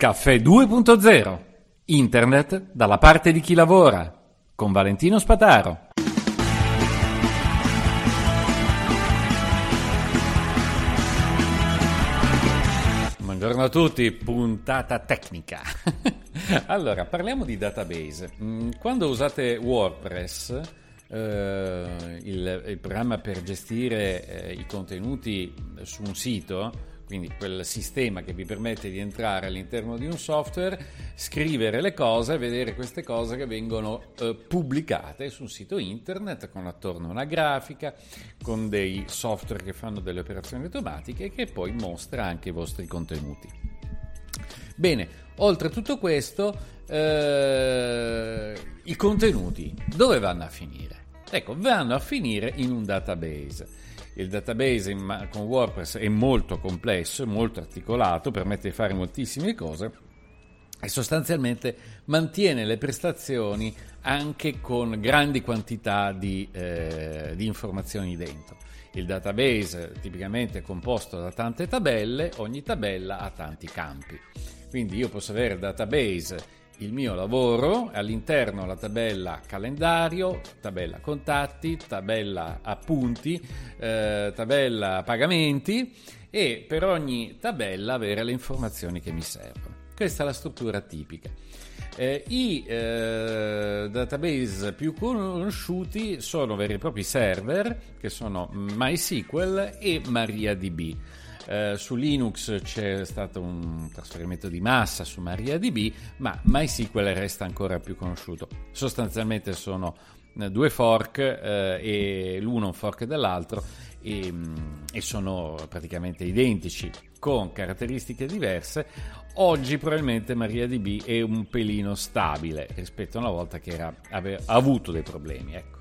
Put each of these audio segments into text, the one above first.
Caffè 2.0 Internet dalla parte di chi lavora con Valentino Spataro. Buongiorno a tutti, puntata tecnica. allora, parliamo di database. Mm, quando usate WordPress, eh, il, il, programma per gestire eh, i contenuti su un sito, quindi quel sistema che vi permette di entrare all'interno di un software, scrivere le cose vedere queste cose che vengono eh, pubblicate su un sito internet con attorno una grafica, con dei software che fanno delle operazioni automatiche e che poi mostra anche i vostri contenuti. Bene, oltre a tutto questo, eh, i contenuti dove vanno a finire? Ecco, vanno a finire in un database il database in, con WordPress è molto complesso, molto articolato, permette di fare moltissime cose e sostanzialmente mantiene le prestazioni anche con grandi quantità di, eh, di informazioni dentro. Il database tipicamente è composto da tante tabelle, ogni tabella ha tanti campi. Quindi io posso avere il database il mio lavoro, all'interno la tabella calendario, tabella contatti, tabella appunti, eh, tabella pagamenti e per ogni tabella avere le informazioni che mi servono. Questa è la struttura tipica. Eh, I eh, database più conosciuti sono veri e propri server, che sono MySQL e MariaDB. Eh, su Linux c'è stato un trasferimento di massa su MariaDB, ma MySQL resta ancora più conosciuto. Sostanzialmente sono eh, due fork eh, e l'uno un fork dell'altro e, mm, e, sono praticamente identici con caratteristiche diverse. Oggi probabilmente MariaDB è un pelino stabile rispetto a una volta che era, aveva avuto dei problemi. Ecco.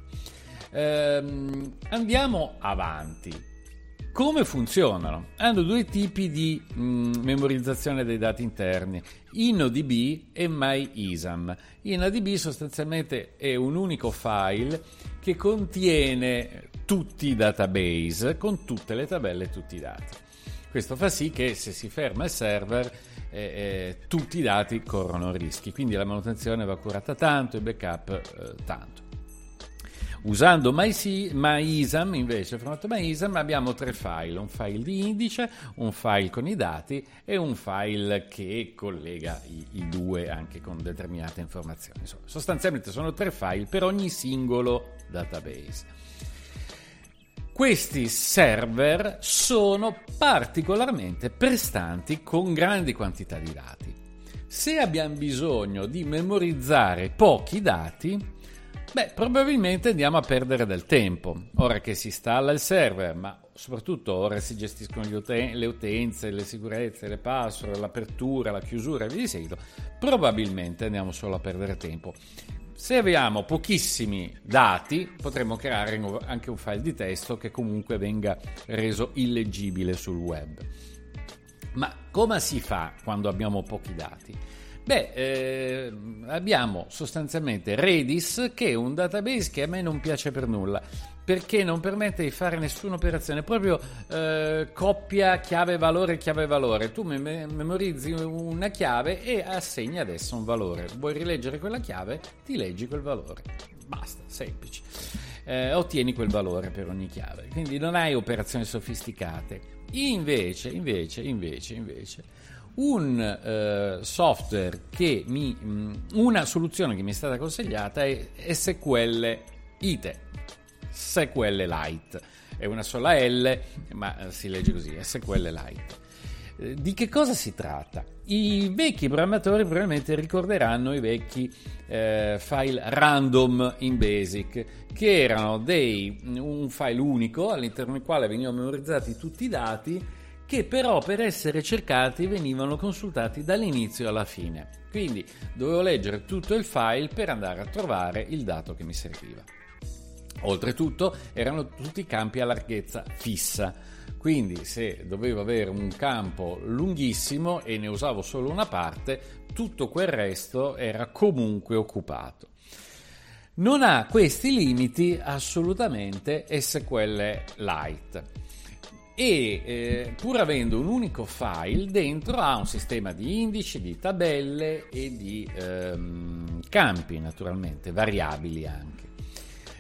Ehm, andiamo avanti. Come funzionano? Hanno due tipi di mm, memorizzazione dei dati interni, InnoDB e MyISAM. InnoDB sostanzialmente è un unico file che contiene tutti i database con tutte le tabelle e tutti i dati. Questo fa sì che se si ferma il server eh, eh, tutti i dati corrono rischi, quindi la manutenzione va curata tanto, il backup eh, tanto. Usando MyISAM, invece, formato MyISAM, abbiamo tre file, un file di indice, un file con i dati e un file che collega i, i due anche con determinate informazioni. Insomma, sostanzialmente sono tre file per ogni singolo database. Questi server sono particolarmente prestanti con grandi quantità di dati. Se abbiamo bisogno di memorizzare pochi dati, Beh, probabilmente andiamo a perdere del tempo. Ora che si installa il server, ma soprattutto ora si gestiscono uten- le utenze, le sicurezze, le password, l'apertura, la chiusura e via di seguito, probabilmente andiamo solo a perdere tempo. Se abbiamo pochissimi dati, potremmo creare anche un file di testo che comunque venga reso illeggibile sul web. Ma come si fa quando abbiamo pochi dati? Beh, eh, abbiamo sostanzialmente Redis che è un database che a me non piace per nulla perché non permette di fare nessuna operazione, proprio eh, coppia chiave valore chiave valore. Tu mem- memorizzi una chiave e assegni adesso un valore. Vuoi rileggere quella chiave? Ti leggi quel valore. Basta, semplice. Eh, ottieni quel valore per ogni chiave. Quindi non hai operazioni sofisticate. Invece, invece, invece, invece un eh, software che mi mm, una soluzione che mi è stata consigliata è SQL ITE SQL Lite. È una sola L ma eh, si legge così SQL Lite. Eh, di che cosa si tratta? I vecchi programmatori probabilmente ricorderanno i vecchi eh, file random in Basic, che erano dei, un file unico all'interno del quale venivano memorizzati tutti i dati che però per essere cercati venivano consultati dall'inizio alla fine. Quindi dovevo leggere tutto il file per andare a trovare il dato che mi serviva. Oltretutto erano tutti campi a larghezza fissa, quindi se dovevo avere un campo lunghissimo e ne usavo solo una parte, tutto quel resto era comunque occupato. Non ha questi limiti assolutamente SQL Lite e eh, pur avendo un unico file dentro ha un sistema di indici, di tabelle e di ehm, campi naturalmente, variabili anche.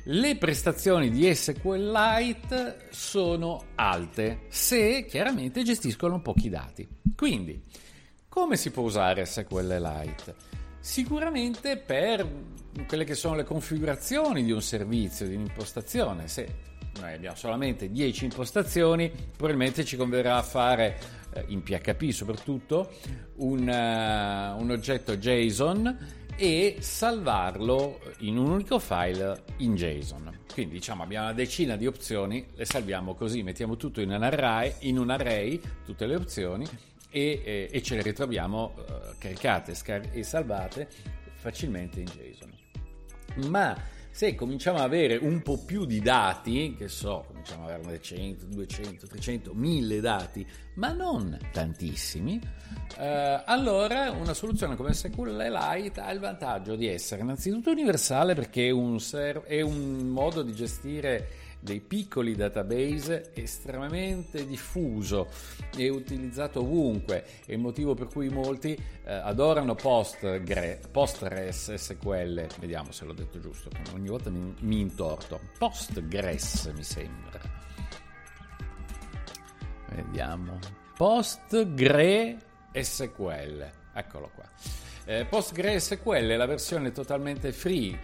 Le prestazioni di SQLite sono alte se chiaramente gestiscono pochi dati. Quindi, come si può usare SQLite? Sicuramente per quelle che sono le configurazioni di un servizio, di un'impostazione. Se noi abbiamo solamente 10 impostazioni, probabilmente ci converrà fare eh, in PHP soprattutto un, uh, un oggetto JSON e salvarlo in un unico file in JSON. Quindi diciamo abbiamo una decina di opzioni, le salviamo così, mettiamo tutto in un array, in un array tutte le opzioni e, e, e ce le ritroviamo uh, caricate scar- e salvate facilmente in JSON. Ma se cominciamo ad avere un po' più di dati, che so, cominciamo ad avere 100, 200, 300, 1000 dati, ma non tantissimi, eh, allora una soluzione come SQLite ha il vantaggio di essere innanzitutto universale perché è un, ser- è un modo di gestire dei piccoli database estremamente diffuso e utilizzato ovunque. È il motivo per cui molti eh, adorano Postgre, Postgres SQL. Vediamo se l'ho detto giusto, ogni volta mi, mi intorto. Postgres mi sembra. Vediamo. PostgreSQL. Eccolo qua. Eh, PostgreSQL è la versione totalmente free,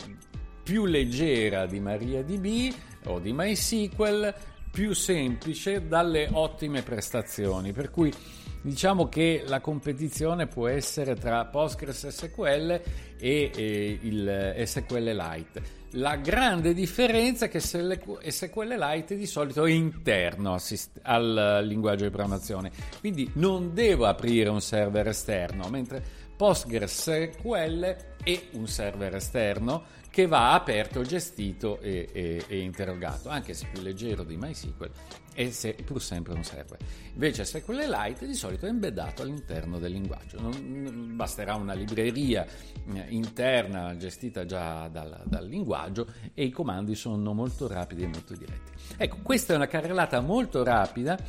più leggera di MariaDB o di MySQL più semplice dalle ottime prestazioni, per cui diciamo che la competizione può essere tra Postgres SQL e, e il SQLite. La grande differenza è che SQLite di solito è interno al linguaggio di programmazione, quindi non devo aprire un server esterno, mentre PostgreSQL è un server esterno che va aperto, gestito e, e, e interrogato, anche se più leggero di MySQL e se pur sempre un server. Invece SQLite di solito è embeddato all'interno del linguaggio, non, basterà una libreria eh, interna gestita già dal, dal, linguaggio e i comandi sono molto rapidi e molto diretti. Ecco, questa è una carrellata molto rapida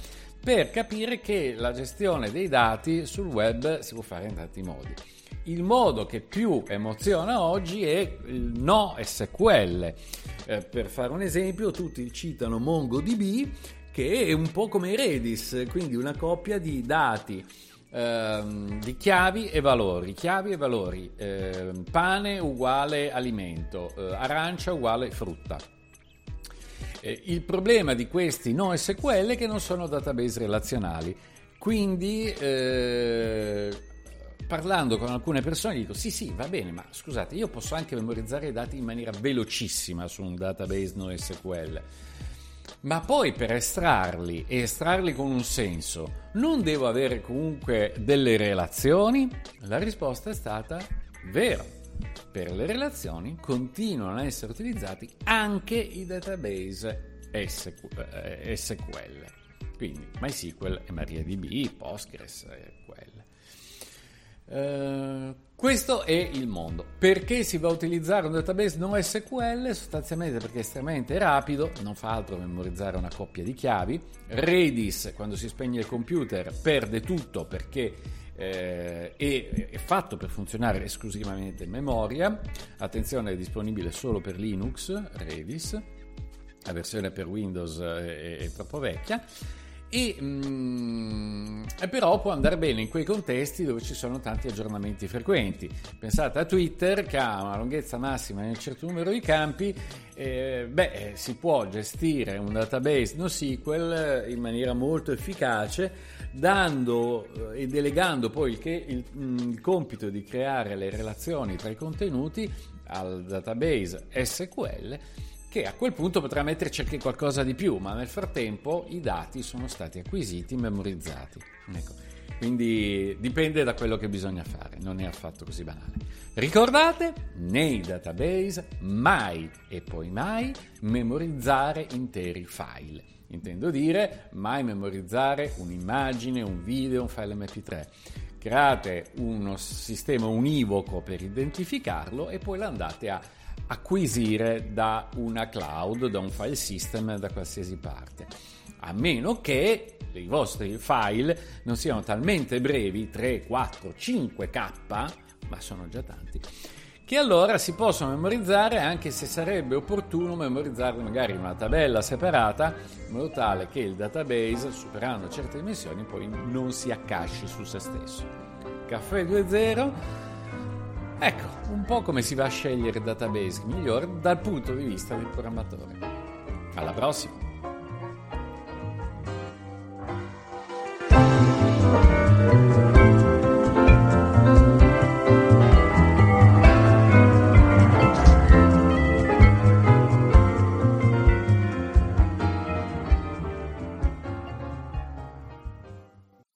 per capire che la gestione dei dati sul web si può fare in tanti modi il modo che più emoziona oggi è il no SQL. Eh, per fare un esempio, tutti citano MongoDB, che è un po' come Redis, quindi una coppia di dati. Ehm, di chiavi e valori, chiavi e valori, eh, pane uguale alimento, eh, arancia uguale frutta. Eh, il problema di questi no SQL è che non sono database relazionali, quindi eh, parlando con alcune persone dico sì sì va bene ma scusate io posso anche memorizzare i dati in maniera velocissima su un database NoSQL ma poi per estrarli e estrarli con un senso non devo avere comunque delle relazioni? La risposta è stata vero. Per le relazioni continuano a essere utilizzati anche i database SQL. Quindi MySQL MariaDB, PostgreSQL. Uh, questo è il mondo. Perché si va a utilizzare un database non SQL? Sostanzialmente perché è estremamente rapido, non fa altro che memorizzare una coppia di chiavi. Redis, quando si spegne il computer, perde tutto perché eh, è, è, fatto per funzionare esclusivamente in memoria. Attenzione, è disponibile solo per Linux, Redis. La versione per Windows è, è troppo vecchia e, mm, e, però può andare bene in quei contesti dove ci sono tanti aggiornamenti frequenti. Pensate a Twitter che ha una lunghezza massima in un certo numero di campi, eh, beh, si può gestire un database NoSQL in maniera molto efficace dando eh, e delegando poi il, il, mm, il compito di creare le relazioni tra i contenuti al database SQL che a quel punto potrà metterci anche qualcosa di più, ma nel frattempo i dati sono stati acquisiti, memorizzati. Ecco. Quindi dipende da quello che bisogna fare, non è affatto così banale. Ricordate, nei database mai e poi mai memorizzare interi file. Intendo dire mai memorizzare un'immagine, un video, un file MP3. Create uno sistema univoco per identificarlo e poi lo andate a acquisire da una cloud, da un file system, da qualsiasi parte. A meno che i vostri file non siano talmente brevi, 3, 4, 5k, ma sono già tanti, che allora si possono memorizzare anche se sarebbe opportuno memorizzarli magari in una tabella separata in modo tale che il database superando certe dimensioni poi non si accasci su se stesso. Caffè 2.0 Ecco, un po' come si va a scegliere il database migliore dal punto di vista del programmatore. Alla prossima!